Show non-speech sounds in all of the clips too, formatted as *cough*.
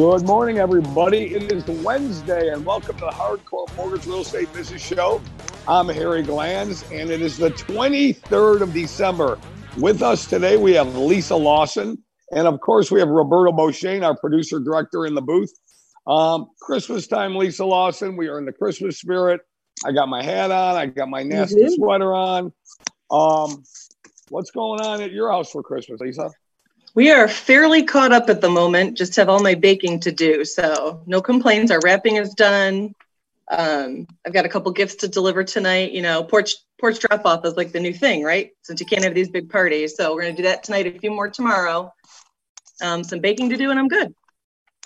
Good morning, everybody. It is Wednesday, and welcome to the Hardcore Mortgage Real Estate Business Show. I'm Harry Glanz, and it is the 23rd of December. With us today, we have Lisa Lawson, and of course, we have Roberto Beauchene, our producer director, in the booth. Um, Christmas time, Lisa Lawson. We are in the Christmas spirit. I got my hat on. I got my nasty Mhm. sweater on. Um, what's going on at your house for Christmas, Lisa? We are fairly caught up at the moment. Just have all my baking to do, so no complaints. Our wrapping is done. Um, I've got a couple gifts to deliver tonight. You know, porch porch drop off is like the new thing, right? Since you can't have these big parties, so we're gonna do that tonight. A few more tomorrow. Um, some baking to do, and I'm good.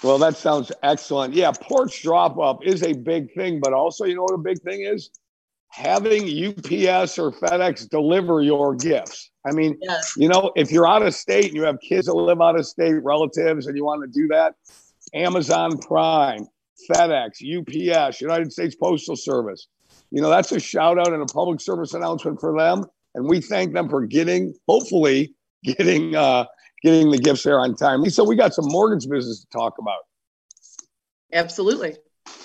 Well, that sounds excellent. Yeah, porch drop off is a big thing, but also, you know what a big thing is? Having UPS or FedEx deliver your gifts. I mean, Yeah, you know, if you're out of state and you have kids that live out of state, relatives, and you want to do that, Amazon Prime, FedEx, UPS, United States Postal Service, you know, that's a shout out and a public service announcement for them. And we thank them for getting, hopefully, getting, uh, getting the gifts there on time. Lisa, we got some mortgage business to talk about. absolutely.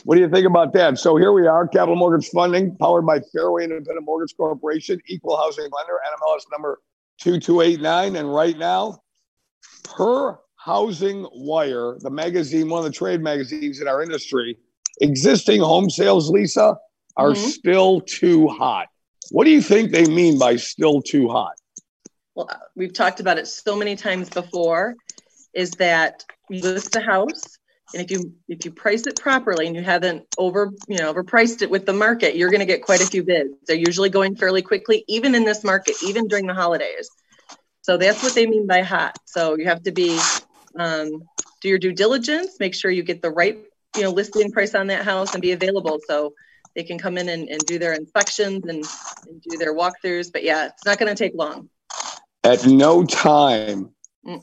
What do you think about that? So here we are, Capital Mortgage Funding, powered by Fairway Independent Mortgage Corporation, equal housing lender, NMLS number 2289. And right now, per Housing Wire, the magazine, one of the trade magazines in our industry, existing home sales, Lisa, are Mhm. still too hot. What do you think they mean by still too hot? Well, we've talked about it so many times before. Is that you list a house, and if you if you price it properly and you haven't over you know overpriced it with the market, you're going to get quite a few bids. They're usually going fairly quickly, even in this market, even during the holidays. So that's what they mean by hot. So you have to be um, do your due diligence, make sure you get the right you know listing price on that house and be available so they can come in and, and do their inspections and, and do their walkthroughs. But yeah, it's not going to take long. At no time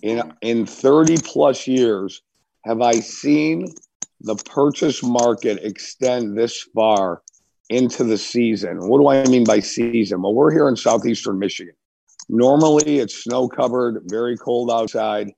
in in 30 plus years have I seen the purchase market extend this far into the season. What do I mean by season? Well, we're here in southeastern Michigan. Normally it's snow covered, very cold outside,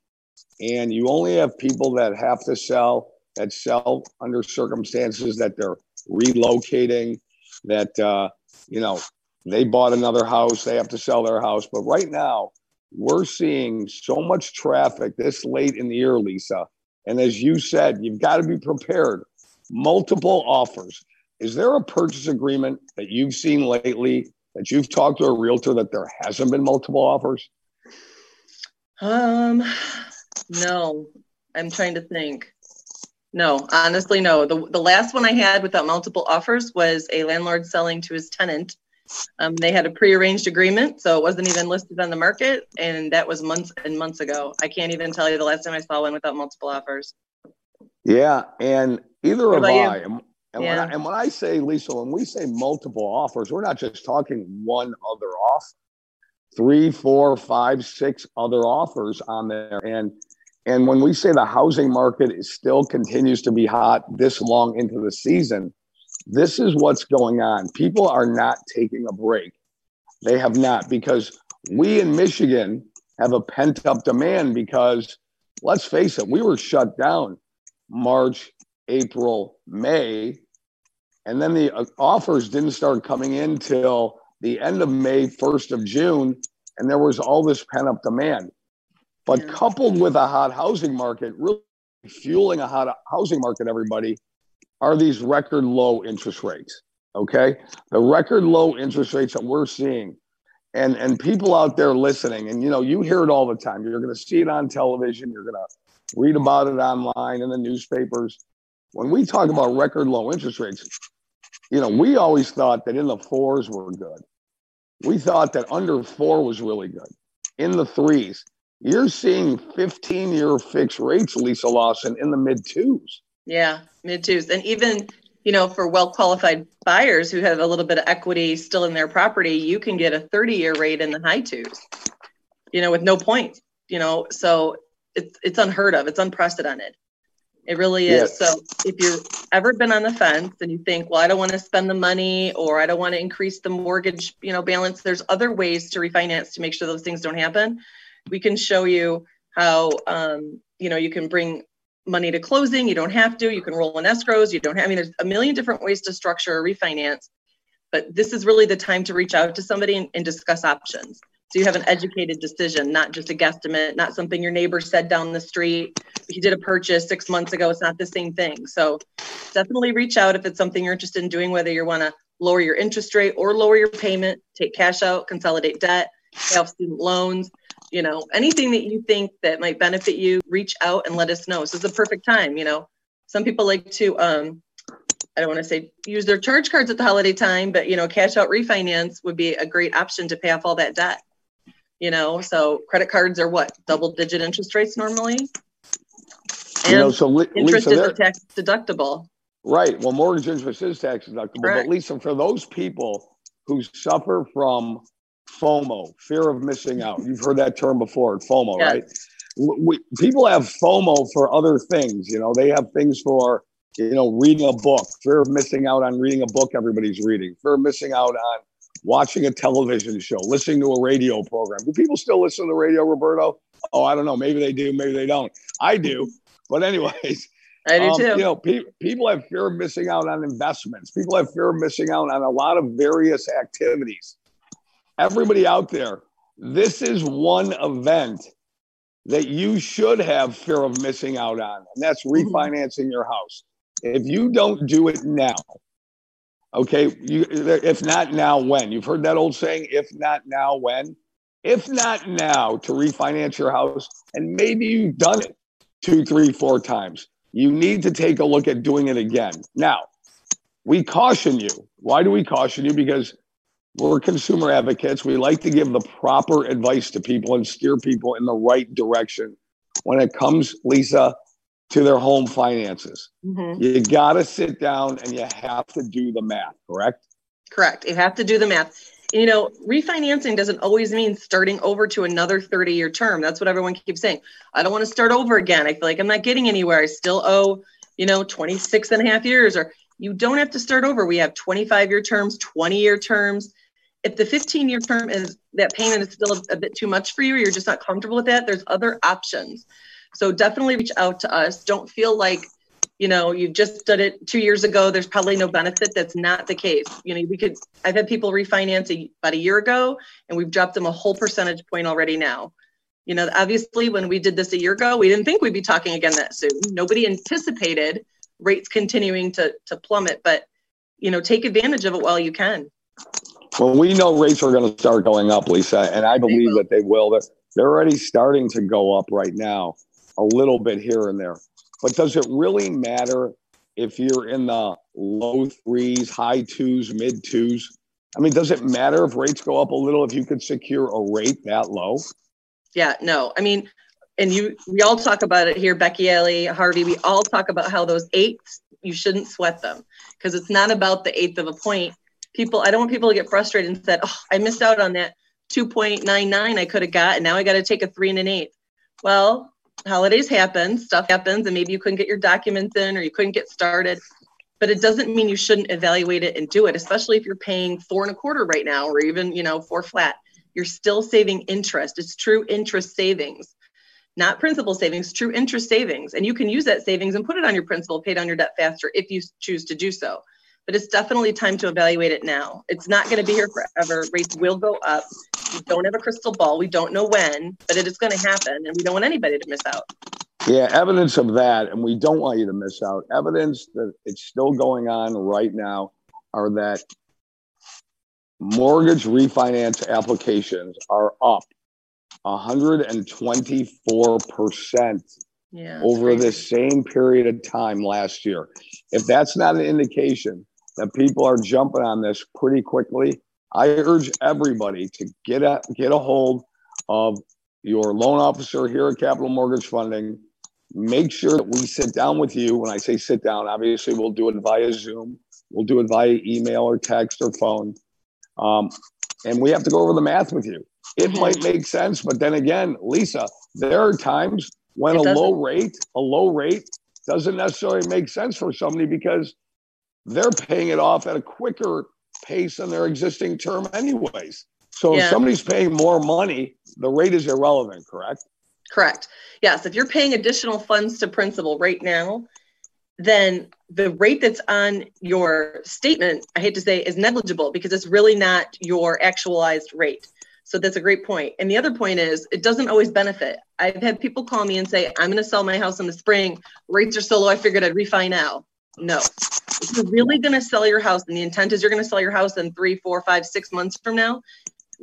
and you only have people that have to sell that sell under circumstances that they're relocating, that uh, you know they bought another house, they have to sell their house. But right now, we're seeing so much traffic this late in the year, Lisa. And as you said, you've got to be prepared. Multiple offers. Is there a purchase agreement that you've seen lately that you've talked to a realtor that there hasn't been multiple offers? Um, no, I'm trying to think. No, honestly, no. The, the last one I had without multiple offers was a landlord selling to his tenant. Um, they had a prearranged agreement, so it wasn't even listed on the market, and that was months and months ago. I can't even tell you the last time I saw one without multiple offers. Yeah, and either of about you? I. And, and when I. And when I say, Lisa, when we say multiple offers, we're not just talking one other offer. Three, four, five, six other offers on there. And and when we say the housing market is still continues to be hot this long into the season, this is what's going on. People are not taking a break. They have not because we in Michigan have a pent up demand because let's face it, we were shut down March, April, May. And then the uh, offers didn't start coming in till the end of May, 1st of June. And there was all this pent up demand. But coupled with a hot housing market, really fueling a hot housing market, everybody, are these record low interest rates. Okay. The record low interest rates that we're seeing. And, and people out there listening, and you know, you hear it all the time. You're going to see it on television. You're going to read about it online in the newspapers. When we talk about record low interest rates, you know, we always thought that in the fours were good. We thought that under four was really good. In the threes, you're seeing 15 year fixed rates, Lisa Lawson, in the mid twos. Yeah, mid twos. And even, you know, for well qualified buyers who have a little bit of equity still in their property, you can get a 30 year rate in the high twos, you know, with no points, you know. So it's it's unheard of. It's unprecedented. It really is. Yes. So if you've ever been on the fence and you think, well, I don't want to spend the money or I don't want to increase the mortgage, you know, balance, there's other ways to refinance to make sure those things don't happen. We can show you how um, you know, you can bring money to closing. You don't have to. You can roll in escrows. You don't have, I mean, there's a million different ways to structure a refinance, but this is really the time to reach out to somebody and, and discuss options. So you have an educated decision, not just a guesstimate, not something your neighbor said down the street. He did a purchase six months ago, it's not the same thing. So definitely reach out if it's something you're interested in doing, whether you want to lower your interest rate or lower your payment, take cash out, consolidate debt, pay off student loans, you know, anything that you think that might benefit you, reach out and let us know. So is a perfect time, you know. Some people like to um I don't want to say use their charge cards at the holiday time, but you know, cash out refinance would be a great option to pay off all that debt you know so credit cards are what double digit interest rates normally and you know, so Lisa, interest is tax deductible right well mortgage interest is tax deductible Correct. but lisa for those people who suffer from fomo fear of missing out you've heard that term before fomo yes. right we, people have fomo for other things you know they have things for you know reading a book fear of missing out on reading a book everybody's reading fear of missing out on watching a television show, listening to a radio program. Do people still listen to the radio, Roberto? Oh, I don't know. Maybe they do. Maybe they don't. I do. But anyways, *laughs* I do um, too. You know, pe- people have fear of missing out on investments. People have fear of missing out on a lot of various activities. Everybody out there, this is one event that you should have fear of missing out on, and that's mm-hmm. refinancing your house. If you don't do it now, Okay, you, if not now, when? You've heard that old saying, if not now, when? If not now to refinance your house, and maybe you've done it two, three, four times, you need to take a look at doing it again. Now, we caution you. Why do we caution you? Because we're consumer advocates. We like to give the proper advice to people and steer people in the right direction when it comes, Lisa, to their home finances. Mm-hmm. You got to sit down and you have to do the math, correct? Correct. You have to do the math. You know, refinancing doesn't always mean starting over to another 30 year term. That's what everyone keeps saying. I don't want to start over again. I feel like I'm not getting anywhere. I still owe, you know, 26 and a half years, or you don't have to start over. We have 25 year terms, 20 year terms. If the 15 year term is that payment is still a, a bit too much for you, or you're just not comfortable with that, there's other options. So definitely reach out to us. Don't feel like, you know, you've just done it two years ago. There's probably no benefit. That's not the case. You know, we could, I've had people refinance a, about a year ago and we've dropped them a whole percentage point already now. You know, obviously, when we did this a year ago, we didn't think we'd be talking again that soon. Nobody anticipated rates continuing to, to plummet, but, you know, take advantage of it while you can. Well, we know rates are going to start going up, Lisa, and I believe that they will. They're, they're already starting to go up right now a little bit here and there. But does it really matter if you're in the low threes, high twos, mid twos? I mean, does it matter if rates go up a little if you could secure a rate that low? Yeah, no. I mean, and you we all talk about it here, Becky Ellie, Harvey, we all talk about how those eights, you shouldn't sweat them because it's not about the eighth of a point. People, I don't want people to get frustrated and said, Oh, I missed out on that 2.99 I could have got, and now I got to take a three and an eighth. Well, holidays happen, stuff happens, and maybe you couldn't get your documents in or you couldn't get started. But it doesn't mean you shouldn't evaluate it and do it, especially if you're paying four and a quarter right now, or even, you know, four flat. You're still saving interest. It's true interest savings, not principal savings, true interest savings. And you can use that savings and put it on your principal, pay down your debt faster if you choose to do so but it's definitely time to evaluate it now. It's not going to be here forever. Rates will go up. We don't have a crystal ball. We don't know when, but it is going to happen, and we don't want anybody to miss out. Yeah, evidence of that, and we don't want you to miss out. Evidence that it's still going on right now are that mortgage refinance applications are up 124% yeah, over crazy. the same period of time last year. If that's not an indication that people are jumping on this pretty quickly. I urge everybody to get a, get a hold of your loan officer here at Capital Mortgage Funding. Make sure that we sit down with you. When I say sit down, obviously we'll do it via Zoom, we'll do it via email or text or phone. Um, and we have to go over the math with you. It might make sense, but then again, Lisa, there are times when a low rate, a low rate doesn't necessarily make sense for somebody because they're paying it off at a quicker pace than their existing term, anyways. So yeah. if somebody's paying more money, the rate is irrelevant, correct? Correct. Yes. If you're paying additional funds to principal right now, then the rate that's on your statement, I hate to say, is negligible because it's really not your actualized rate. So that's a great point. And the other point is it doesn't always benefit. I've had people call me and say, I'm going to sell my house in the spring. Rates are so low, I figured I'd refi now. No. If you're really going to sell your house and the intent is you're going to sell your house in three, four, five, six months from now,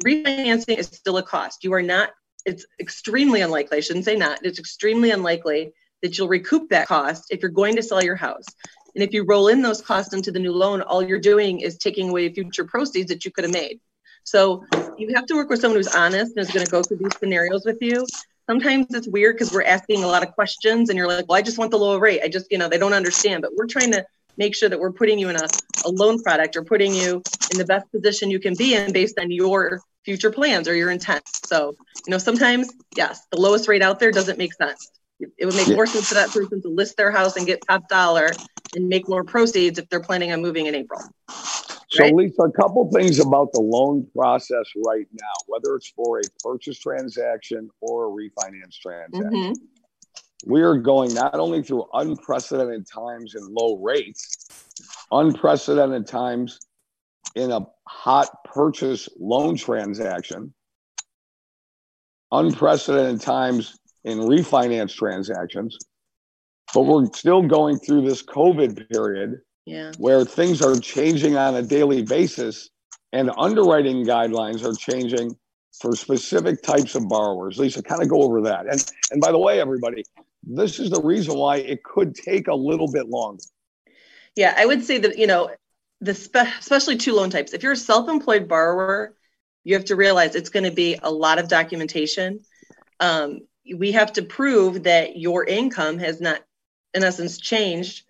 refinancing is still a cost. You are not, it's extremely unlikely, I shouldn't say not, it's extremely unlikely that you'll recoup that cost if you're going to sell your house. And if you roll in those costs into the new loan, all you're doing is taking away future proceeds that you could have made. So you have to work with someone who's honest and is going to go through these scenarios with you. Sometimes it's weird because we're asking a lot of questions and you're like, well, I just want the lower rate. I just, you know, they don't understand. But we're trying to make sure that we're putting you in a, a loan product or putting you in the best position you can be in based on your future plans or your intent. So, you know, sometimes, yes, the lowest rate out there doesn't make sense. It would make more sense for that person to list their house and get top dollar and make more proceeds if they're planning on moving in April. So? Lisa, a couple things about the loan process right now, whether it's for a purchase transaction or a refinance transaction. Mm-hmm. We are going not only through unprecedented times and low rates, unprecedented times in a hot purchase loan transaction, unprecedented times in refinance transactions, but we're still going through this COVID period yeah. where things are changing on a daily basis and underwriting guidelines are changing for specific types of borrowers. Lisa, kind of go over that. And and by the way, everybody, this is the reason why it could take a little bit longer. Yeah, I would say that you know the spe- especially two loan types. If you're a self-employed borrower, you have to realize it's going to be a lot of documentation. Um, we have to prove that your income has not, in essence, changed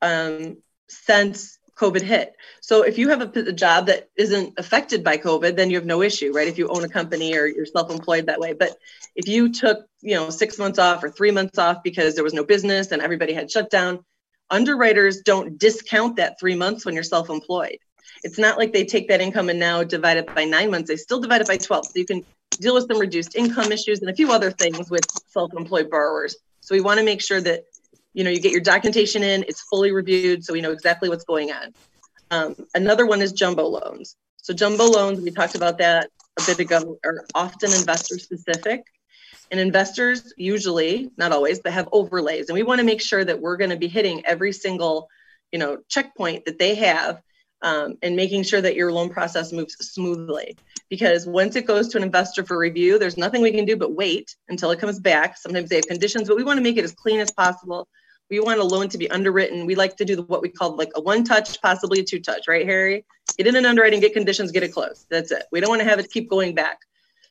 um, since COVID hit. So if you have a, a, job that isn't affected by COVID, then you have no issue, right? If you own a company or you're self-employed that way. But if you took, you know, six months off or three months off because there was no business and everybody had shut down, underwriters don't discount that three months when you're self-employed. It's not like they take that income and now divide it by nine months. They still divide it by 12. So you can deal with some reduced income issues and a few other things with self-employed borrowers. So we want to make sure that you know you get your documentation in it's fully reviewed so we know exactly what's going on. Um, another one is jumbo loans. So jumbo loans we talked about that a bit ago are often investor specific. And investors usually not always but have overlays. And we want to make sure that we're going to be hitting every single you know checkpoint that they have um, and making sure that your loan process moves smoothly. Because once it goes to an investor for review there's nothing we can do but wait until it comes back. Sometimes they have conditions but we want to make it as clean as possible we want a loan to be underwritten. We like to do what we call like a one touch, possibly a two touch, right, Harry? Get in an underwriting, get conditions, get it closed. That's it. We don't want to have it keep going back.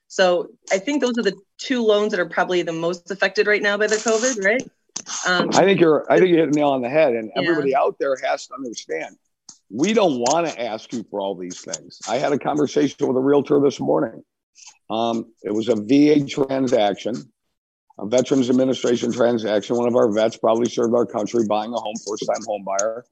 So I think those are the two loans that are probably the most affected right now by the COVID, right? Um, I think you're. I think you hit the nail on the head, and yeah. everybody out there has to understand. We don't want to ask you for all these things. I had a conversation with a realtor this morning. Um, it was a VA transaction a Veterans Administration transaction. One of our vets probably served our country buying a home, first time home buyer.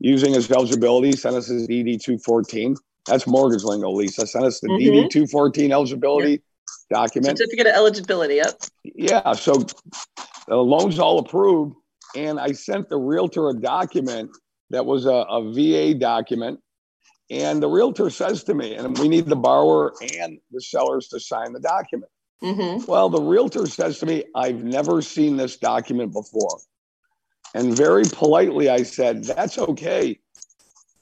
Using his eligibility, sent us his DD 214. That's mortgage lingo, Lisa. Sent us the mm-hmm. DD 214 eligibility yeah. document. Certificate of eligibility, yep. Yeah, so the loan's all approved. And I sent the realtor a document that was a, a VA document. And the realtor says to me, and we need the borrower and the sellers to sign the document. Mm-hmm. Well, the realtor says to me, I've never seen this document before. And very politely, I said, That's okay.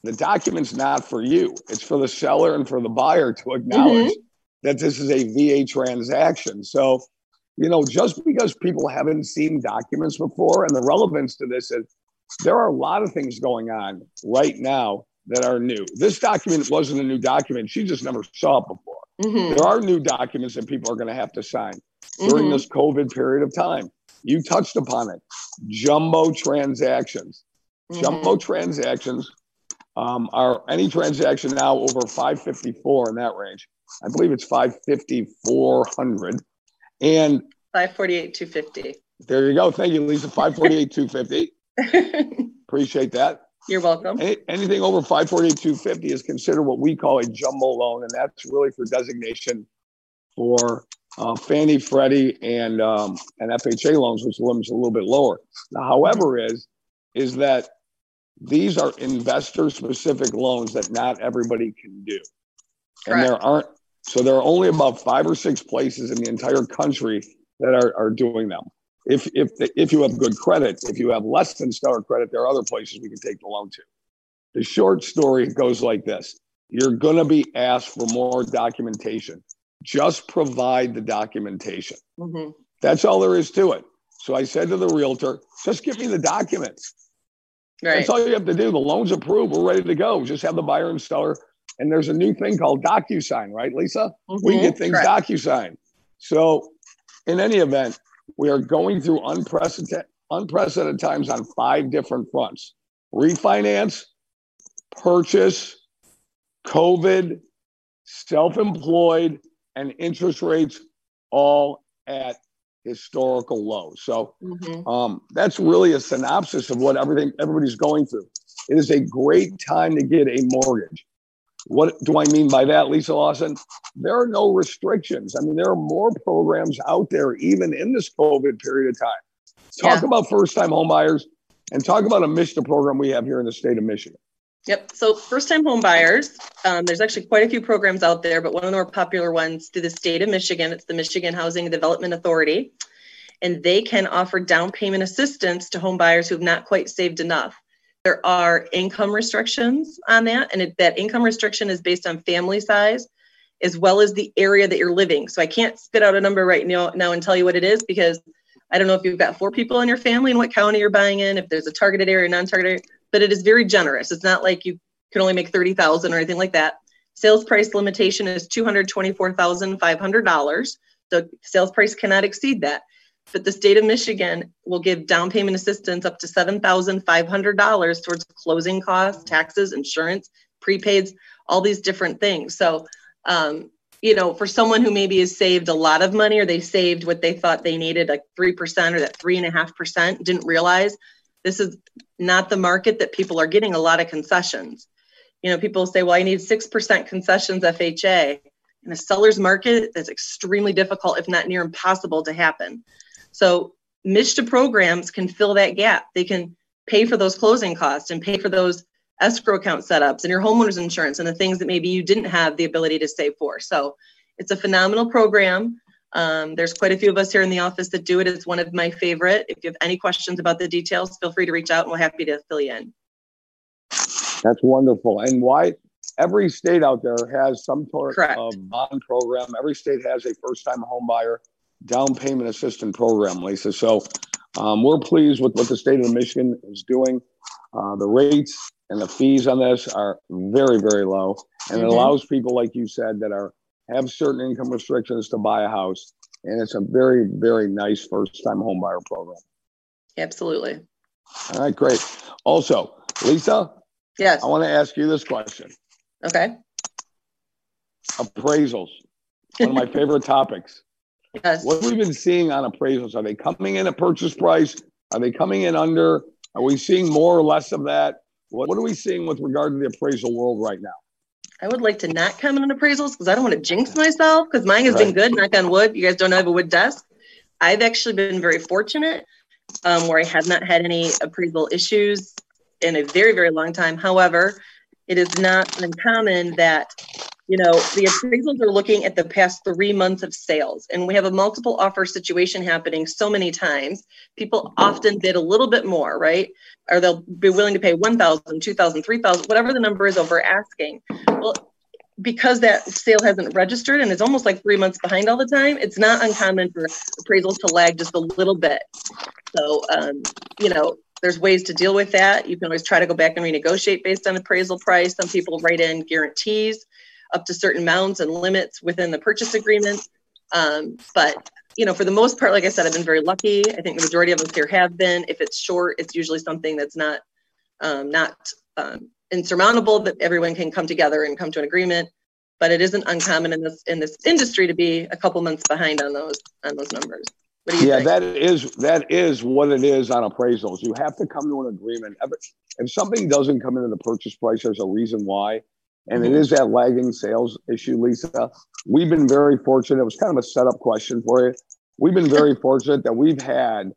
The document's not for you, it's for the seller and for the buyer to acknowledge mm-hmm. that this is a VA transaction. So, you know, just because people haven't seen documents before, and the relevance to this is there are a lot of things going on right now that are new. This document wasn't a new document. She just never saw it before. Mm-hmm. There are new documents that people are going to have to sign during mm-hmm. this COVID period of time. You touched upon it. Jumbo transactions. Mm-hmm. Jumbo transactions um, are any transaction now over 554 in that range. I believe it's 55400 and 548 250. There you go. Thank you, Lisa. 548 250. *laughs* Appreciate that. You're welcome. Any, anything over 54250 is considered what we call a jumbo loan, and that's really for designation for uh, Fannie, Freddie, and um, and FHA loans, which limit's a little bit lower. Now, however, is is that these are investor specific loans that not everybody can do, Correct. and there aren't. So there are only about five or six places in the entire country that are, are doing them. If if if you have good credit, if you have less than stellar credit, there are other places we can take the loan to. The short story goes like this: You're going to be asked for more documentation just provide the documentation. Mm-hmm. That's all there is to it. So I said to the realtor, just give me the documents. Right. That's all you have to do. The loan's approved. We're ready to go. Just have the buyer and seller. And there's a new thing called DocuSign, right, Lisa? Mm-hmm. We get things Correct. DocuSign. So, in any event, we are going through unprecedented, unprecedented times on five different fronts refinance, purchase, COVID, self employed, and interest rates all at historical lows. So mm-hmm. um, that's really a synopsis of what everything everybody's going through. It is a great time to get a mortgage. What do I mean by that, Lisa Lawson? There are no restrictions. I mean, there are more programs out there, even in this COVID period of time. Talk yeah. about first time homebuyers and talk about a MSHDA program we have here in the state of Michigan. Yep. So first time homebuyers, um, there's actually quite a few programs out there, but one of the more popular ones through the state of Michigan, it's the Michigan Housing and Development Authority. And they can offer down payment assistance to homebuyers who have not quite saved enough. There are income restrictions on that, and it, that income restriction is based on family size as well as the area that you're living. So I can't spit out a number right now, now and tell you what it is because I don't know if you've got four people in your family and what county you're buying in, if there's a targeted area, non-targeted but it is very generous. It's not like you can only make 30,000 or anything like that. Sales price limitation is $224,500. The sales price cannot exceed that. But the state of Michigan will give down payment assistance up to $7,500 towards closing costs, taxes, insurance, prepaids, all these different things. So, um, you know, for someone who maybe has saved a lot of money or they saved what they thought they needed, like 3% or that 3.5%, didn't realize this is not the market that people are getting a lot of concessions. You know, people say, well, I need 6% concessions FHA. In a seller's market, that's extremely difficult, if not near impossible to happen. So MSHDA programs can fill that gap. They can pay for those closing costs and pay for those escrow account setups and your homeowner's insurance and the things that maybe you didn't have the ability to save for. So it's a phenomenal program. Um, there's quite a few of us here in the office that do it. It's one of my favorite. If you have any questions about the details, feel free to reach out and we're happy to fill you in. That's wonderful. And why every state out there has some sort Correct. of bond program. Every state has a first time home buyer down payment assistance program, Lisa. So um, we're pleased with what the state of Michigan is doing. Uh, the rates and the fees on this are very, very low. And mm-hmm. it allows people, like you said, that are have certain income restrictions to buy a house. And it's a very, very nice first time home buyer program. Absolutely. All right, great. Also, Lisa, yes, I want to ask you this question. Okay. Appraisals, one of my favorite topics. Yes. What have we been seeing on appraisals? Are they coming in at purchase price? Are they coming in under? Are we seeing more or less of that? What, what are we seeing with regard to the appraisal world right now? I would like to not comment on appraisals because I don't want to jinx myself because mine has right. been good, knock on wood. You guys don't have a wood desk. I've actually been very fortunate um, where I have not had any appraisal issues in a very, very long time. However, it is not uncommon that you know the appraisals are looking at the past three months of sales. And we have a multiple offer situation happening so many times. People often bid a little bit more right? Or they'll be willing to pay 1000 2000 3000 whatever the number is over asking. Well because that sale hasn't registered and it's almost like three months behind all the time it's not uncommon for appraisals to lag just a little bit. So um, you know there's ways to deal with that. You can always try to go back and renegotiate based on appraisal price. Some people write in guarantees up to certain amounts and limits within the purchase agreement. Um, but you know, for the most part, like I said, I've been very lucky. I think the majority of us here have been. If it's short, it's usually something that's not um, not um, insurmountable that everyone can come together and come to an agreement. But it isn't uncommon in this in this industry to be a couple months behind on those on those numbers. yeah, think? that is that is what it is on appraisals. You have to come to an agreement. If something doesn't come into the purchase price, there's a reason why. And it is that lagging sales issue, Lisa. We've been very fortunate. It was kind of a setup question for you. We've been very *laughs* fortunate that we've had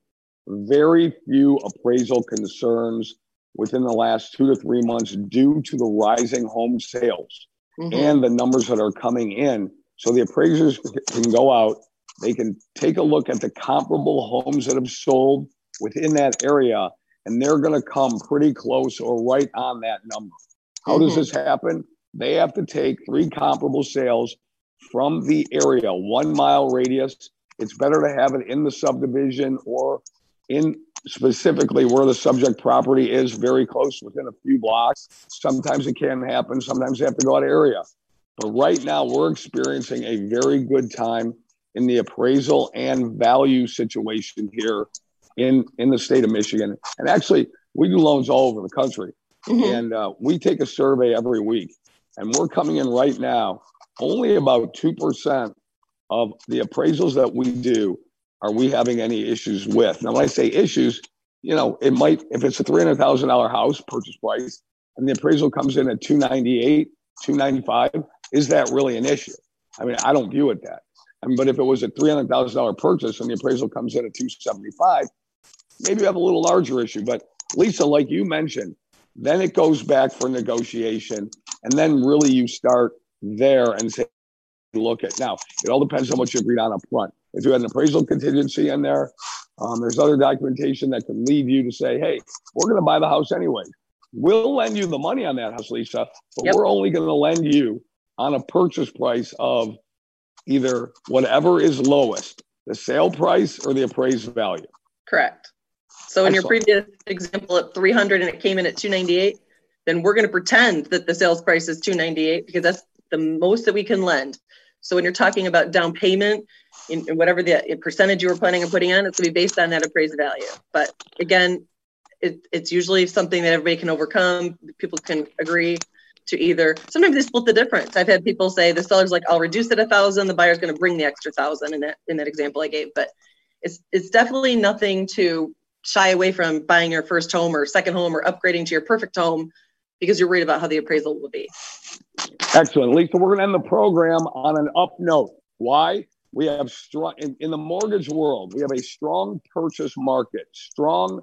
very few appraisal concerns within the last two to three months due to the rising home sales mm-hmm. and the numbers that are coming in. So the appraisers can go out, they can take a look at the comparable homes that have sold within that area, and they're going to come pretty close or right on that number. How mm-hmm. does this happen? They have to take three comparable sales from the area, one mile radius. It's better to have it in the subdivision or in specifically where the subject property is very close within a few blocks. Sometimes it can happen, sometimes you have to go out of area. But right now, we're experiencing a very good time in the appraisal and value situation here in, in the state of Michigan. And actually, we do loans all over the country. Mm-hmm. And uh, we take a survey every week. And we're coming in right now, only about 2% of the appraisals that we do are we having any issues with? Now, when I say issues, you know, it might, if it's a $300,000 house purchase price and the appraisal comes in at 298, 295, is that really an issue? I mean, I don't view it that. I mean, but if it was a $300,000 purchase and the appraisal comes in at 275, maybe you have a little larger issue. But Lisa, like you mentioned, then it goes back for negotiation. And then really you start there and say, look at now, it all depends on what you agreed on up front. If you had an appraisal contingency in there, um, there's other documentation that can lead you to say, hey, we're going to buy the house anyway. We'll lend you the money on that house, Lisa, but yep. we're only going to lend you on a purchase price of either whatever is lowest, the sale price or the appraised value. Correct. So in your previous example at 300 and it came in at 298, then we're going to pretend that the sales price is 298 because that's the most that we can lend. So when you're talking about down payment, in, in whatever the percentage you were planning on putting on, it's going to be based on that appraised value. But again, it, it's usually something that everybody can overcome. People can agree to either. Sometimes they split the difference. I've had people say the seller's like, "I'll reduce it a thousand. The buyer's going to bring the extra thousand in that in that example I gave. But it's it's definitely nothing to shy away from buying your first home or second home or upgrading to your perfect home because you're worried about how the appraisal will be. Excellent. Lisa, we're going to end the program on an up note. Why? We have strong, in, in the mortgage world, we have a strong purchase market, strong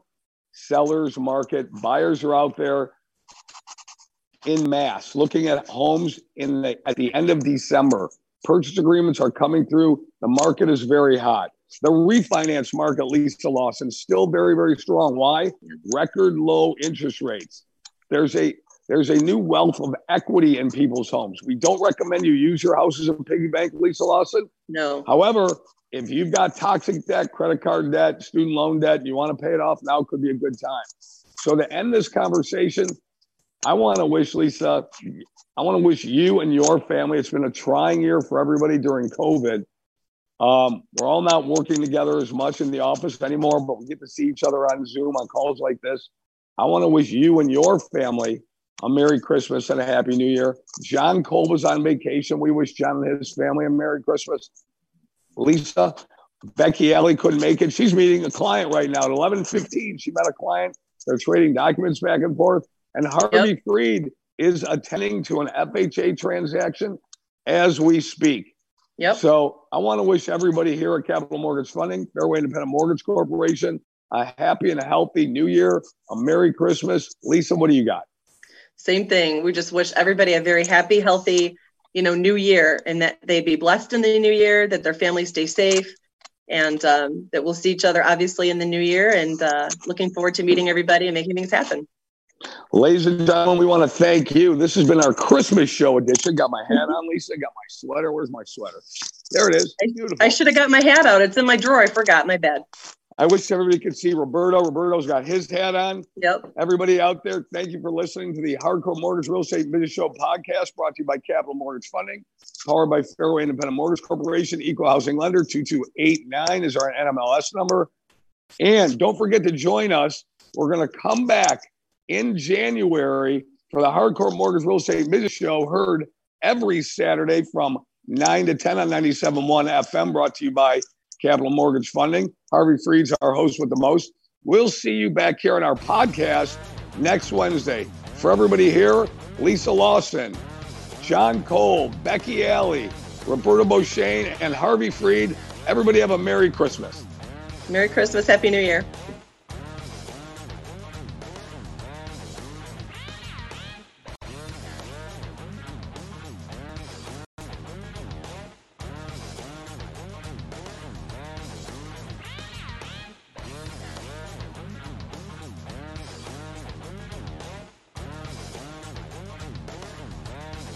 sellers market. Buyers are out there in mass looking at homes in the, at the end of December. Purchase agreements are coming through. The market is very hot. The refinance market, Lisa Lawson, still very, very strong. Why? Record low interest rates. There's a there's a new wealth of equity in people's homes. We don't recommend you use your house as a piggy bank, Lisa Lawson. No. However, if you've got toxic debt, credit card debt, student loan debt, and you want to pay it off, now could be a good time. So to end this conversation, I want to wish Lisa, I want to wish you and your family. It's been a trying year for everybody during COVID. Um, we're all not working together as much in the office anymore, but we get to see each other on Zoom on calls like this. I want to wish you and your family a Merry Christmas and a Happy New Year. John Cole was on vacation. We wish John and his family a Merry Christmas. Lisa, Becky Alley couldn't make it. She's meeting a client right now at 11:15. She met a client. They're trading documents back and forth. And Harvey yep. Freed is attending to an FHA transaction as we speak. Yep. So I want to wish everybody here at Capital Mortgage Funding, Fairway Independent Mortgage Corporation, a happy and a healthy new year, a Merry Christmas. Lisa, what do you got? Same thing. We just wish everybody a very happy, healthy, you know, new year and that they be blessed in the new year, that their families stay safe, and um, that we'll see each other obviously in the new year. And uh, looking forward to meeting everybody and making things happen. Ladies and gentlemen, we want to thank you. This has been our Christmas show edition. Got my hat on, Lisa. Got my sweater. Where's my sweater? There it is. Beautiful. I should have got my hat out. It's in my drawer. I forgot. My bad. I wish everybody could see Roberto. Roberto's got his hat on. Yep. Everybody out there, thank you for listening to the Hardcore Mortgage Real Estate Business Show podcast brought to you by Capital Mortgage Funding, powered by Fairway Independent Mortgage Corporation, Equal Housing Lender 2289 is our NMLS number. And don't forget to join us. We're going to come back in January for the Hardcore Mortgage Real Estate Business Show, heard every Saturday from 9 to 10 on 97.1 FM, brought to you by Capital Mortgage Funding. Harvey Freed's our host with the most. We'll see you back here on our podcast next Wednesday. For everybody here, Lisa Lawson, John Cole, Becky Alley, Roberto Beauchene, and Harvey Freed. Everybody have a Merry Christmas. Merry Christmas. Happy New Year.